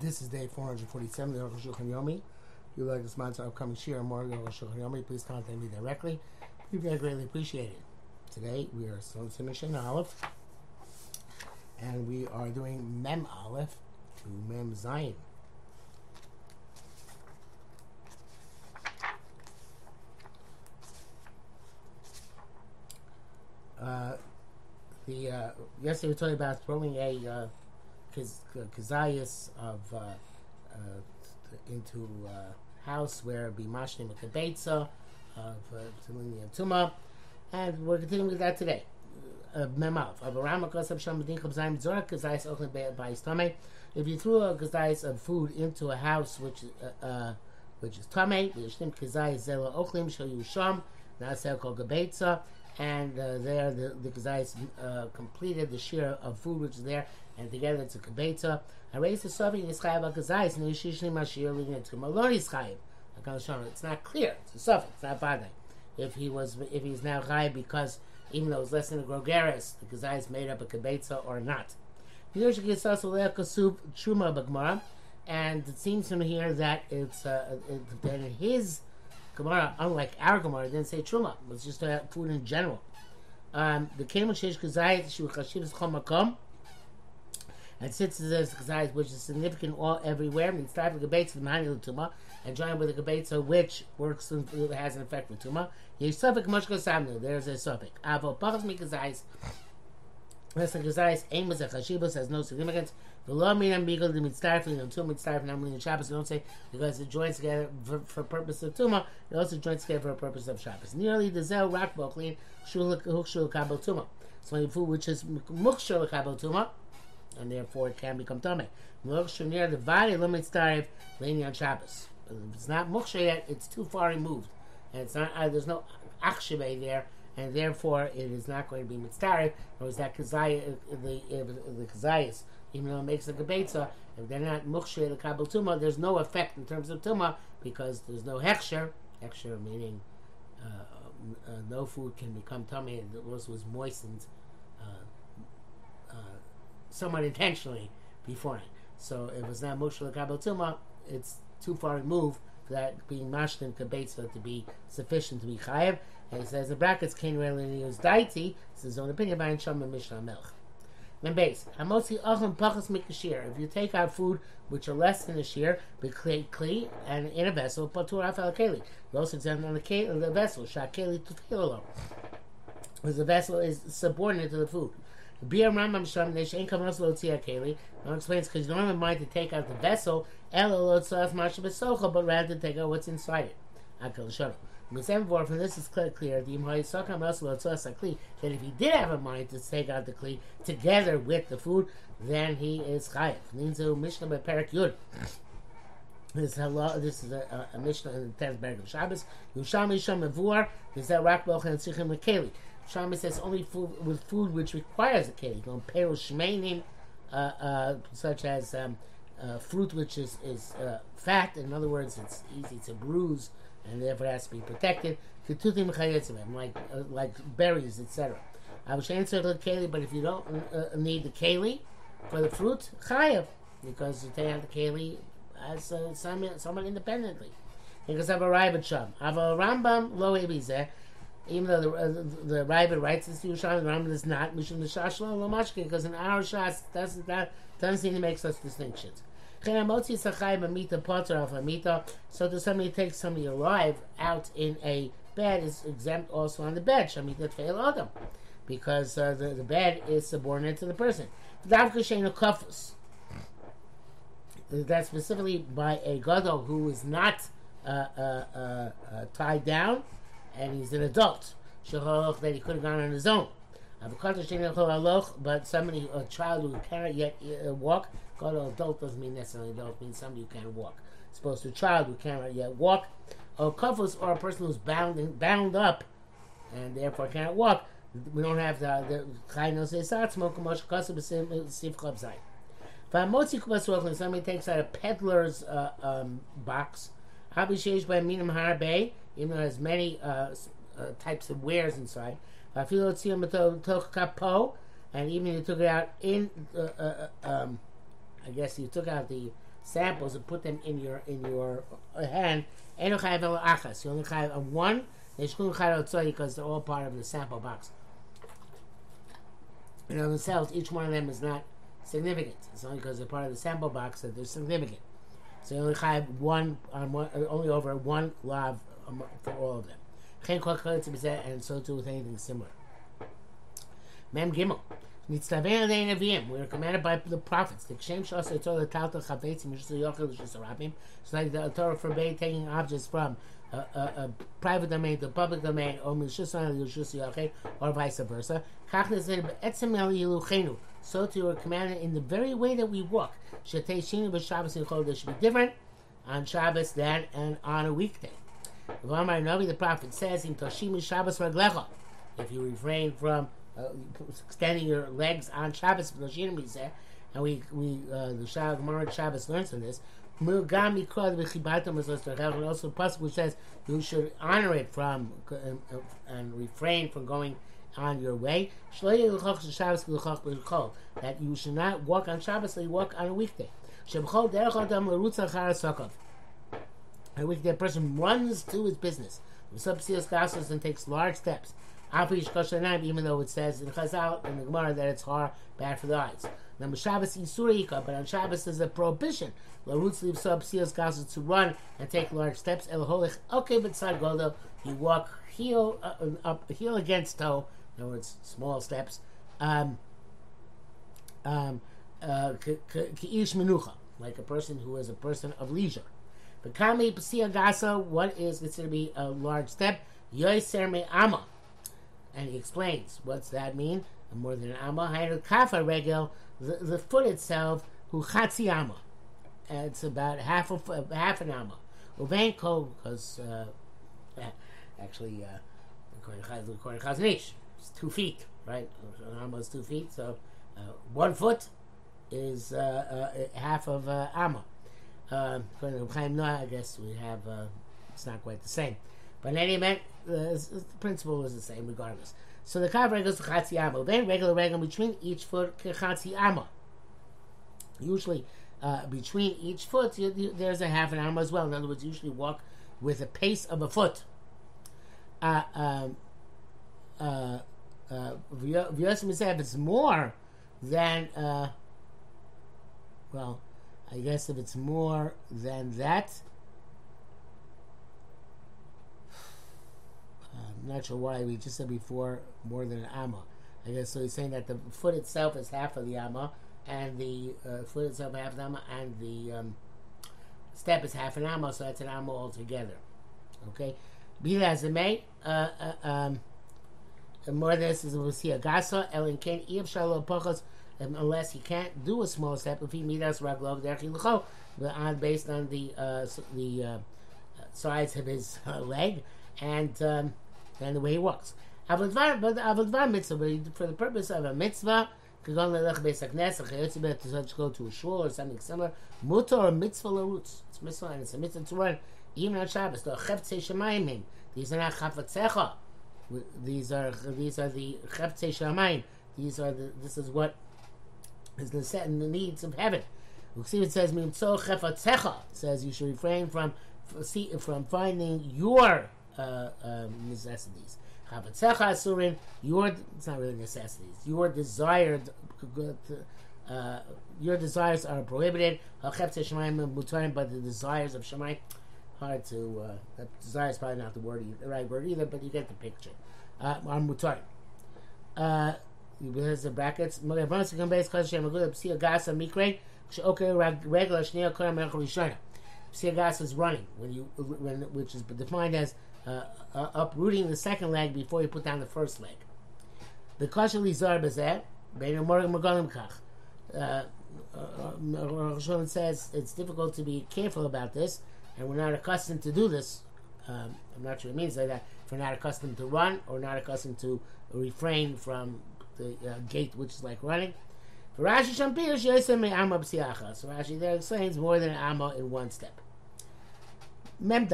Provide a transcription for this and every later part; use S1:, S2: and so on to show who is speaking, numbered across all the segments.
S1: This is day 447 of the Shulchan Yomi. If you like to sponsor upcoming Shir or more of Yomi, please contact me directly. We very greatly appreciate it. Today we are still finishing Aleph, and we are doing Mem Aleph to Mem Zion. Uh, the uh, yesterday we talking about throwing a uh, kazayas of uh, uh, into a house where it be mashnim a kibetza uh, tuma, and we're continuing with that today. Memav of. If you threw a kazayas of food into a house which uh, uh, which is tame, the Yishnim Kazayas Zela Ochlim Shal Yusham, Nasel Kol Gebetza, and uh, there the, the uh, completed the share of food which is there, and together it's a Kabeta. I raised the Sofi in Yischayev HaKazayas, and Yishishni Mashir leading it to Malon Yischayev. It's not clear. It's a Sofi. It's not Badai. If he was, if he's now Chayev because even though it's less than a Grogeris, the Kazayas made up a Kabeta or not. And it seems from here that it's uh, it, that his Gemara, unlike our Gemara, didn't say truma. It was just uh, food in general. Um, the Kemal Sheish Kazayit Shu Chashivas Chomakom. And since there's Kazayit which is significant all everywhere, means type of Gebetz from Hani Tuma, and joined with the Gebetz which works and has an effect with Tuma. Yesh Sufik Moshka Samnu. There's a Sufik. Avo Pachas Mikazayis. Listen, Kazayis, aim as a Chashibus has no significance. The law mean the mitzdarfin and two mitzdarfin I'm leaning Shabbos. don't say because it joins together for, for purpose of tuma. It also joins together for purpose of Shabbos. Nearly the zel rak bochlin shul shul kabel tuma. So food which is mukshul kabel tuma, and therefore it can become tame. Mukshul near the body limit starif leaning on Shabbos. If it's not muksha yet, it's too far removed, and it's not. Uh, there's no akshabe there and therefore it is not going to be mitzdarif, or is that kazayas, the, the kazayas even though it makes a gebetza, if they're not mukshe the kabel tuma, there's no effect in terms of tuma because there's no hechsher. Hechsher meaning uh, uh, no food can become tummy, and it was moistened uh, uh, somewhat intentionally beforehand. So it was not kabel tuma, it's too far removed for that being mashlim kabetza to be sufficient to be chayev. And he says the brackets really use daiti. It's his own opinion by Sham and Mishnah Melch. Base. Hamotzi achim pachas mikashir. If you take out food which are less than a shear, but kli and in a vessel, patur afal keli. You also examine on the, keli, the vessel, shakeli tufilolo. Because the vessel is subordinate to the food. Beer Rambam Sham Nesh Ain't Kamos Lo Tzia Keli. Now explains because you don't have a mind to take out the vessel, Elo Lo Tzaf Masha Besocha, but rather to take out what's inside it. Akal Shalom. Misemvor, from this is clear, clear the that if he did have a mind to take out the kli together with the food, then he is chayiv. Ninzu Mishnah by Perak Yud. This is, a, this is a, a, a Mishnah in the tenth Berg of Shabbos. Yusham Yisham. This is Rak Boch and Tzichim Lekeli. Shami says only food with food which requires a keli. Peru shmeinim, uh, uh, such as um, uh, fruit which is is uh, fat. In other words, it's easy to bruise and therefore has to be protected. Like uh, like berries, etc. I was answer the keli, but if you don't need the keli for the fruit, chayav, because you take out the keli as uh, someone independently. Because I have a Rabbit Sham. I have a Rambam lo ebizeh. Even though the uh, the Rabbit writes this to Yerushalayim, the Rambam does not. Mishum l'shashlo lo because in our shas doesn't that doesn't seem to make such distinctions. So does somebody take somebody alive out in a bed is exempt also on the bed. Shamita fail adam. Because uh, the, the bed is subordinate to the person. That's specifically by a gadol who is not uh, uh, uh, uh tied down and he's an adult. That he could have gone on his own. But somebody, a child who cannot yet uh, walk, God, adult doesn't mean necessarily adult, means somebody who can't walk. As opposed to a child who cannot yet walk. Or kafus, or a person who's bound bound up and therefore cannot walk. We don't have the the kubas somebody takes out a peddler's uh, um, box. Habishesh by minim even though has many uh, uh, types of wares inside. And even you took it out in, uh, uh, uh, um, I guess you took out the samples and put them in your in your uh, hand. You only have one. Because they're all part of the sample box. You know themselves, each one of them is not significant. It's only because they're part of the sample box that they're significant. So you only have one on one, only over one lav for all of them. And so too with anything similar. Mem Gimel. We are commanded by the prophets. The Kshem. It's like the Torah forbade taking objects from a, a, a private domain to public domain, or vice versa. So to are commanded in the very way that we walk. Shatei should be different on Shabbos than and on a weekday. The prophet says. If you refrain from uh, extending your legs on Shabbos, and we we uh, the Gemara Shabbos learns from this. And also possible says you should honor it from uh, and refrain from going on your way. That you should not walk on Shabbos, so you walk on a weekday. A weekday person runs to his business, and takes large steps even though it says in Chazal in the Gemara that it's hard, bad for the eyes. Now, Shabbos Isurika, but on Shabbos there's a prohibition. Larutz leaves sub seals to run and take large steps. El holich okay, but goldo, you walk heel uh, up, heel against toe. In other words, small steps. Um, um, uh, like a person who is a person of leisure. But kami psia gasa, what is considered to be a large step? Yoiser me ama and he explains what's that mean. More than an amma, hainu kafa regel, the, the foot itself, hu chatzi amma. It's about half of half an amma. Uvenko, because uh, actually, uh, according to Chaznish, it's two feet, right? An amma is two feet, so uh, one foot is uh, uh, half of uh, amma. Uh, to Chaim Naeh, I guess we have uh, it's not quite the same. But in any event, the, the principle is the same regardless. So the kav goes to chatzi amma. Then regular regel between each foot chatzi amma. Usually, uh, between each foot, you, you, there's a half an amma as well. In other words, you usually walk with a pace of a foot. Uh, um, uh, uh, if it's more than, uh, well, I guess if it's more than that, I'm not sure why. We just said before more than an amma. I guess so. He's saying that the foot itself is half of the amma, and the uh, foot itself half the amma, and the um, step is half an amma, so that's an amma altogether. Okay, be that as it may, uh, uh, um, more than this is we'll see a gasa ken iyab shalom pachos unless he can't do a small step if he midas raglov derech on based on the uh, the uh, size of his uh, leg and. Um, and the way he walks. Avodvar, but mitzvah, for the purpose of a mitzvah, kagon lelech beis haknes, chayotzibet to such go to a shul or something similar. Mutar or mitzvah larutz. It's mitzvah and it's a mitzvah to run even on Shabbos. The cheftzei shemayim. These are not chafatzecha. These are these are the cheftzei shemayim. These are the. This is what is the set in the needs of heaven. see it says. Says you should refrain from from finding your uh, um, necessities. asurin, your it's not really necessities. Your desired uh, your desires are prohibited. but the desires of shemayim hard to. Uh, that desire is probably not the word, the right word either, but you get the picture. Uh, mutarim. Uh, there's the brackets. See a Psiagas is running when you when which is defined as uh, uh, uprooting the second leg before you put down the first leg. The kashal izar bezeh, beinu morgan magalim kach. Uh, uh says it's difficult to be careful about this, and we're not accustomed to do this. Um, I'm not sure it means like that. If we're not accustomed to run or not accustomed to refrain from the uh, gait, which is like running. For Rashi Shampir, So Rashi there explains more than an amma in one step. Mem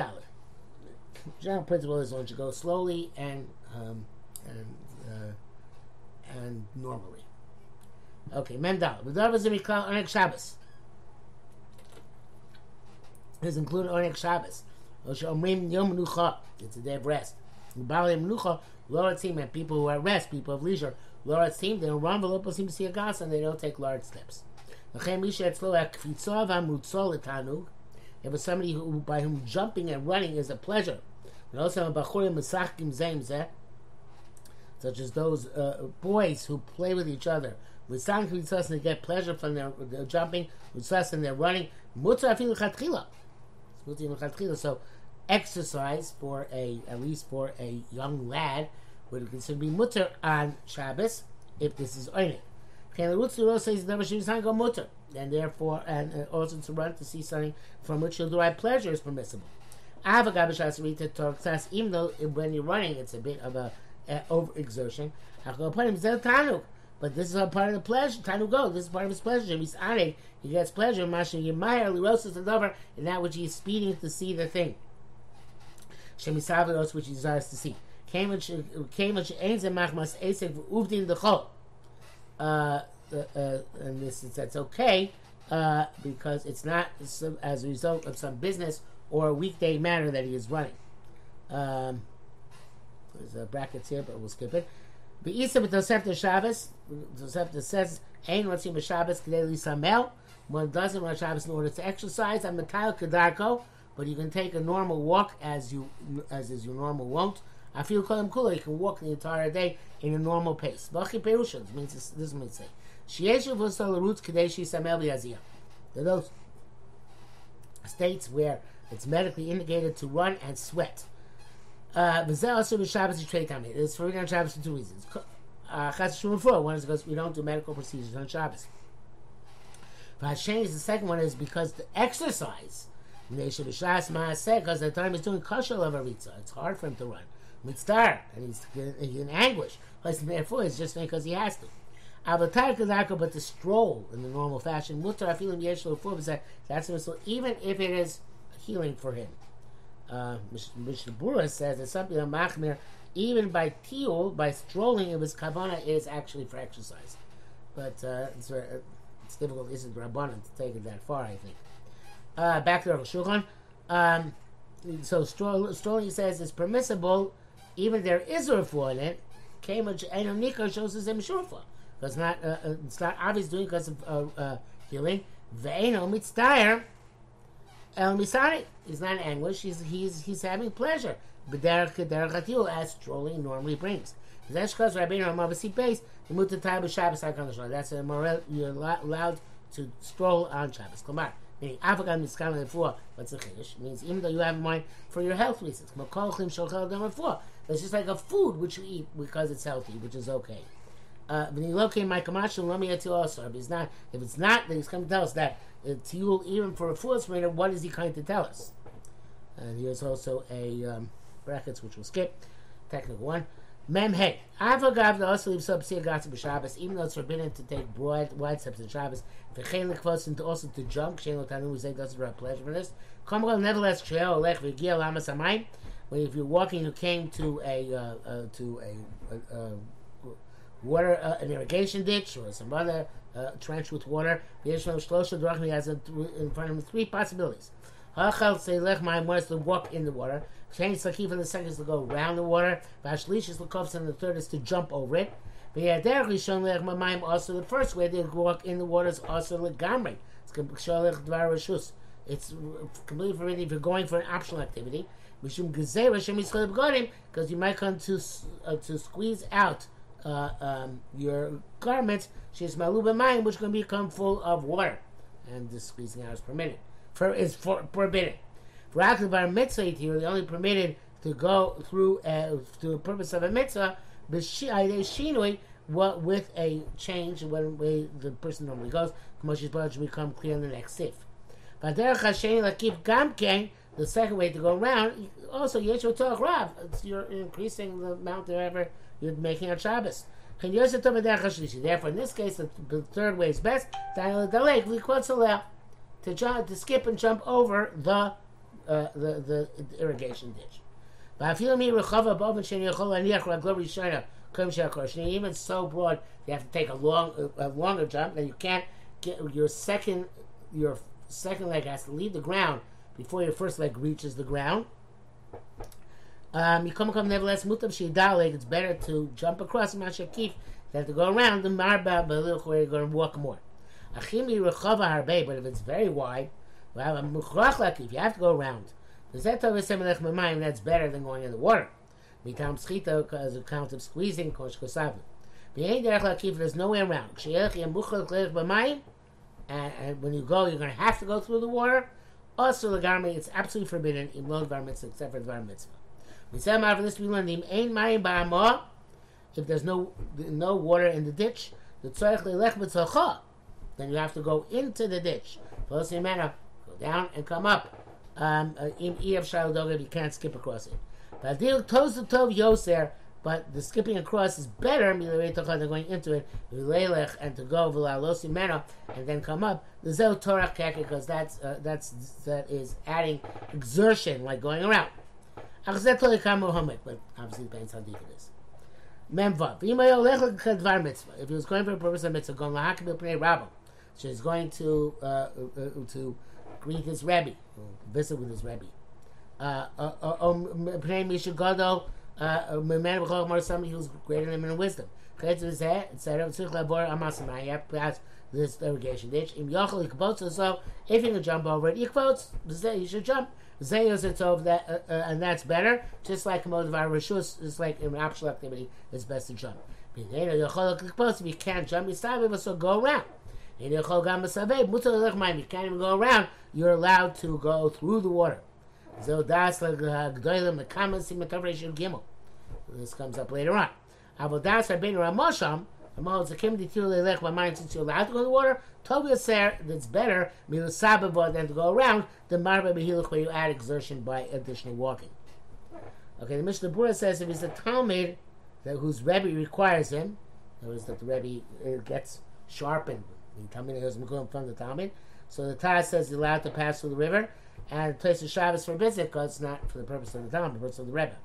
S1: general principle is one should go slowly and um, and uh, and normally. Okay, Mendal. The Davar is Mikal Anek Shabbos. This includes Onek Shabbos. Omrim Yom Menucha, it's a day of rest. Bali Menucha, Lord team and people who are at rest, people of leisure, Lord team, they don't run seem to see a gas and they don't take large steps. If it's somebody who, by whom jumping and running is a pleasure, and also such as those uh, boys who play with each other, and get pleasure from their, their jumping, with and their running, so exercise for a at least for a young lad would consider be mutter on Shabbos if this is. Kenarutsu says never should go mutter, and therefore and also to run to see something from which you'll derive pleasure is permissible. Avagabashasarita talks even though when you're running it's a bit of a, a overexertion. But this is a part of the pleasure. Tanu go. This is part of his pleasure. He's honored. He gets pleasure. Masha Yemaya Lirosis lover, in that which he is speeding to see the thing. Shemisaviros which he desires to see. Ainz and Machmas Esek Uvdin Chol. Uh, uh, and this is that's okay uh, because it's not some, as a result of some business or a weekday matter that he is running. Um, there's brackets here, but we'll skip it. Be'isa b'tosefta Shabbos, Tosefta says, Ein rotzim b'Shabbos k'dei lisamel. One doesn't run Shabbos in order to exercise. I'm Matayel kedarko, but you can take a normal walk as you as is your normal wont. I feel kolam kula. You can walk the entire day in a normal pace. Perushan means this, this means say. Shieshu v'sol roots k'dei shisamel b'yaziyah. There are those states where it's medically indicated to run and sweat. Uh, It's for on Shabbos for two reasons. Uh, one is because we don't do medical procedures on Shabbos. Vashen is the second one is because the exercise. Because the time is doing kosher lavaritza, it's hard for him to run. Mitzvah, and he's, he's in anguish. Plus, therefore, it's just because he has to. But to stroll in the normal fashion, that's even if it is healing for him uh, Mishnah says that something of machmir, even by tiul, by strolling, it was kavana is actually for exercise. But uh, it's, uh, it's difficult, isn't rabbanon to take it that far. I think. Uh, back to the Shulchan. Um, so stroll, strolling says is permissible, even there is a refuah in it. Kamach and Nikar shows us a mishurfa. It's not uh, uh, it's not obvious doing because of uh, uh, healing. Ve'eno mitzdayer El Misari is not in anguish, he's, he's, he's having pleasure. as strolling normally brings. That's Rabbeinu Ramavasi base, the Mutatai B'Shabbos HaKadosh That's a moral, you're allowed to stroll on Shabbos. Klamar. Meaning, Afagan Miskam Lefua, what's the Chiddush? means even though you have mind for your health reasons. It's just like a food which you eat because it's healthy, which is okay. Uh, you if it's not, if it's not, then he's coming to tell us that Tiul, even for a full rainer, what is he coming to tell us? And here's also a um, brackets which we'll skip. Technical one. Mem hey, Avagav the also leave leaves up Gatsa b'Shabbos, even though it's forbidden to take broad, wide steps in Shabbos. V'chein lekvos and also to jump. Shein lo tanu we say doesn't have pleasure for this. Kamgal nevertheless she'el olech v'gia lamas amayim. If you're walking, you came to a uh, uh, to a, water, uh, an irrigation ditch or some other uh, trench with water. He has in front of him three possibilities. Hachal Seilech Mayim one is to walk in the water. Shani Sakif and the second is to go around the water. Vashlish is Lakovs and the third is to jump over it. V'yaderech Lishon Lech also the first way to walk in the water is also Legamri. It's. It's completely forbidden if you're going for an optional activity. Because you might come to uh, to squeeze out uh, um, your garments, she's maluba mine, which can become full of water, and the squeezing out is permitted. For is for, forbidden. For actually bar mitzvah they only permitted to go through uh, to the purpose of a mitzvah, but shinui what with a change when way the person normally goes. Moshe's blood should become clear in the next sif. But there lakif gamken, the second way to go around, also yeshu talk rav. You're increasing the amount of ever you're making on Shabbos. Therefore, in this case, the, the third way is best. To jump, to skip and jump over the uh, the, the irrigation ditch. Even so broad, you have to take a long, a longer jump. Then you can't get your second, your second leg has to leave the ground before your first leg reaches the ground. Um, you come come nevertheless mutab shidaleg. It's better to jump across mashakif than to go around the marba where you're going to walk more. Achimi rechava harbe, but if it's very wide, well, if you have to go around, that's better than going in the water. Mitam schita as a count of squeezing kosh kosav. There's no way around. And, and when you go, you're going to have to go through the water. Also, garment it's absolutely forbidden in low environments except for the var mitzvah. We said for this we learned ain mayim ba'amah. If there's no no water in the ditch, the tzarich lelech. Then you have to go into the ditch. The manner, go down and come up. Um, uh, Shalodogav, you can't skip across it. But Adil Tos Tov Yoser, but the skipping across is better than going into it, and to go v'lalosi mena and then come up. The zel Torah keke because that's uh, that's that is adding exertion like going around. But obviously depends how deep it is. Memvav. If he was going for a purpose of mitzvah, going lahakim b'pnei rabbi, so he's going to uh, uh, to greet his rabbi, visit with his rabbi. Uh, uh, uh, misha gadol man b'chol somebody who's greater than him in wisdom. You have this irrigation ditch. Im yochel yikbotz so if you can jump over it, yikbotz. You should jump. Zayos it's over that, uh, uh, and that's better. Just like Modavar Rishus, just like in actual activity, it's best to jump. If you can't jump, you stop so go around. You can't even go around. You're allowed to go through the water. This comes up later on. Avodas Rabbeinu Ramosham, Amol Zakim Ditil Lelech, mind since you're allowed to go in the water, Tobias Ser, that's better, Milusababa, than to go around, the Marba Behilach, where you add exertion by additional walking. Okay, the Mishnah Berurah says if he's a Talmud that, whose Rebbe requires him, in other that the Rebbe uh, gets sharpened, the Talmud is from the Talmud, so the Taz says he's allowed to pass through the river, and place of Shabbos it because it's not for the purpose of the Talmud, but purpose of the Rebbe.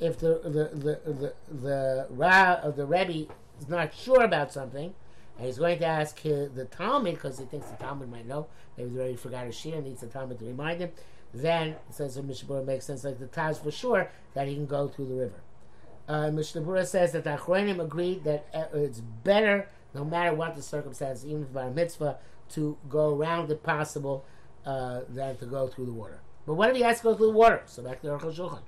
S1: If the the the the, the Ra of the Rebbe is not sure about something, and he's going to ask his, the Talmud because he thinks the Talmud might know, maybe the Rebbe forgot his shir and needs the Talmud to remind him, then says the Mishnah makes sense like the Taz for sure that he can go through the river. Uh, Mishnah says that the Achronim agreed that uh, it's better, no matter what the circumstances, even if by a mitzvah, to go around if possible uh, than to go through the water. But what if he has to go through the water? So back to the Aruch Shulchan.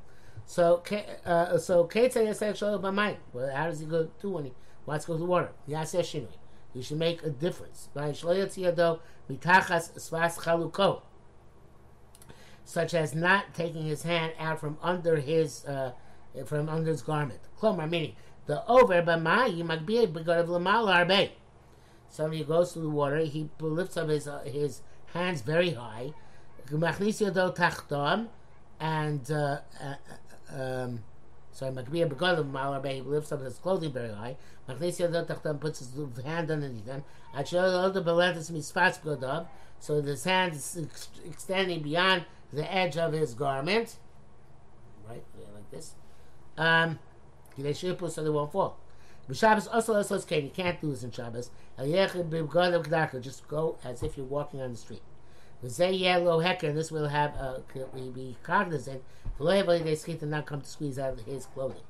S1: So, uh, so Ketzah Yasek Shalom B'Mayim. Well, how does he go through when he wants to go through the water? Yaseh Shinui. You should make a difference. Such as not taking his hand out from under his uh, from under his garment. Klomar, meaning the over b'mayi magbiye b'gorav l'mal harbe. Somebody goes through the water, he lifts up his uh, his hands very high. And uh, uh, um, sorry, Makbiya Begolim Malarbeh lifts up his clothing very high. Machnis Yadot Tachtam puts his hand underneath them. Achel the Beletis Misfats Godov. So his hand is extending beyond the edge of his garment. Right, like this. Um, so they won't fall. Shabbos also says okay, you can't do this in Shabbos. Just go as if you're walking on the street. hecker, this will have uh, be cognizant. They skate to not come to squeeze out his clothing.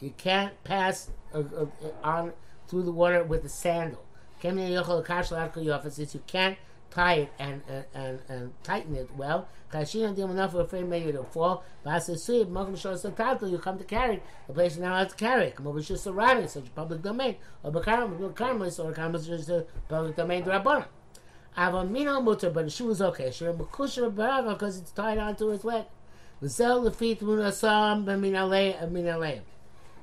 S1: You can't pass uh, uh, on through the water with a sandal. You can't tie it and and, and, and tighten it well. Kashina dim enough we're afraid maybe it'll fall. But as a sweep, Malcolm shows the title you come to carry. The place now has to carry it. Come over just arriving such a public domain. Or Bakarmas or Karmas just a public domain to have a Mino Mutter, but the shoe is okay. Sure, Makusha Baraga because it's tied onto his leg. V'zel lefit munasam b'minaleim.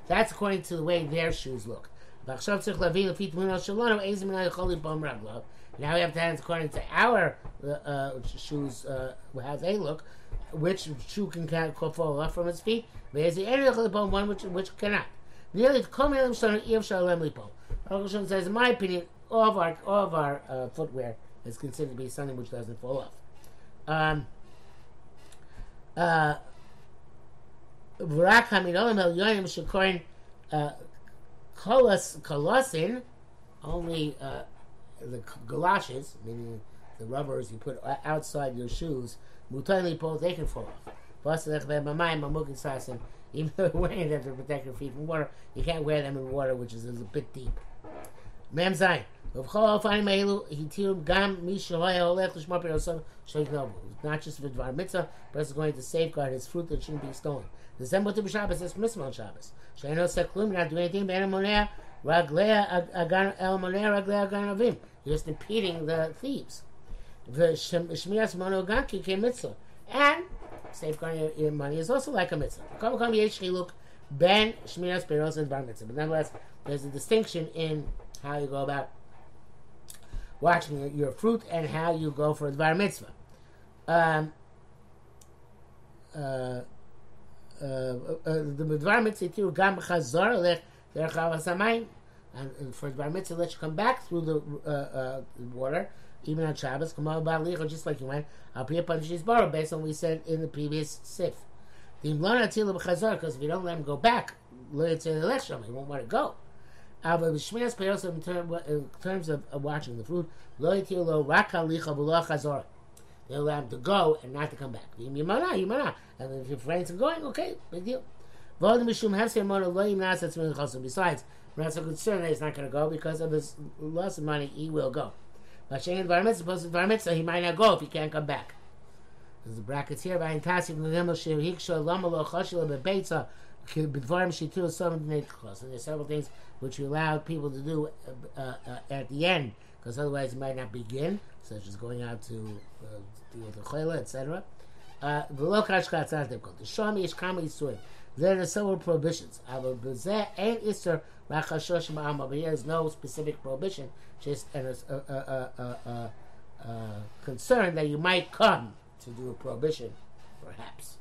S1: That's according to the way their shoes look. ועכשיו צריך להבין לפי תמונה שלנו איזה מנה יכול לבום רגליו now we have to answer according to our uh, uh, shoes uh, has a look, which shoe can, can fall off from his feet. There's the area of the one which which cannot. Nearly the says, in my opinion, all of our all of our uh, footwear is considered to be something which doesn't fall off. Um, uh, uh, only uh, the galoshes, meaning the rubbers you put outside your shoes, mutayli they can fall off. Even though you're wearing them to protect your feet from water, you can't wear them in water, which is, is a bit deep. Mem Not just for Dvar Mitzvah, but it's going to safeguard his fruit that shouldn't be stolen. The Zembotim Shabbos is Mismah on Shabbos. Shaino Seklum, not doing anything, Ragleya Agan El Raglea Agan Avim just impeding the thieves. The shemiras Monoganki came mitzvah. And safeguarding your money is also like a mitzvah. Ben Shmiras Peros and Bar Mitzvah. But nonetheless, there's a distinction in how you go about watching your fruit and how you go for the Bar Mitzvah. Um, uh, uh, uh, the Dvar Mitzvah Tiru Gam Chazor Lech Der Chavasamayim Hamayim. and for Dvar Mitzvah let you come back through the uh, uh, water, even on Shabbos, come out about Licha, just like you went. Be up on Borrow based on what we said in the previous Sif. The Imlana Tila B'Chazor, because if you don't let him go back, Yitzeh Lechsham, he won't want to go. In, term, in terms of, watching the fruit, lo yitir lo rak halicha v'lo chazor. They allow him to go and not to come back. Yimana, yimana. And if your friends are going, okay, big deal. Besides, not so concerned that he's not going to go because of his loss of money. He will go. But Shen environment, supposed to environment, so he might not go if he can't come back. There's the brackets here. Vayin tasik l'nemel shir hiksha lama lo chashila bebeitza b'dvarim shitil some close. And there's several things which you allow people to do uh, uh, at the end, because otherwise it might not begin, such as going out to uh, deal with the chayla, etc. V'lo kashka difficult. The shami ish kama yisurim. There are several prohibitions. Rachashosh ma'ama. But here is no specific prohibition, just a, a, a, a, concern that you might come to do a prohibition, perhaps.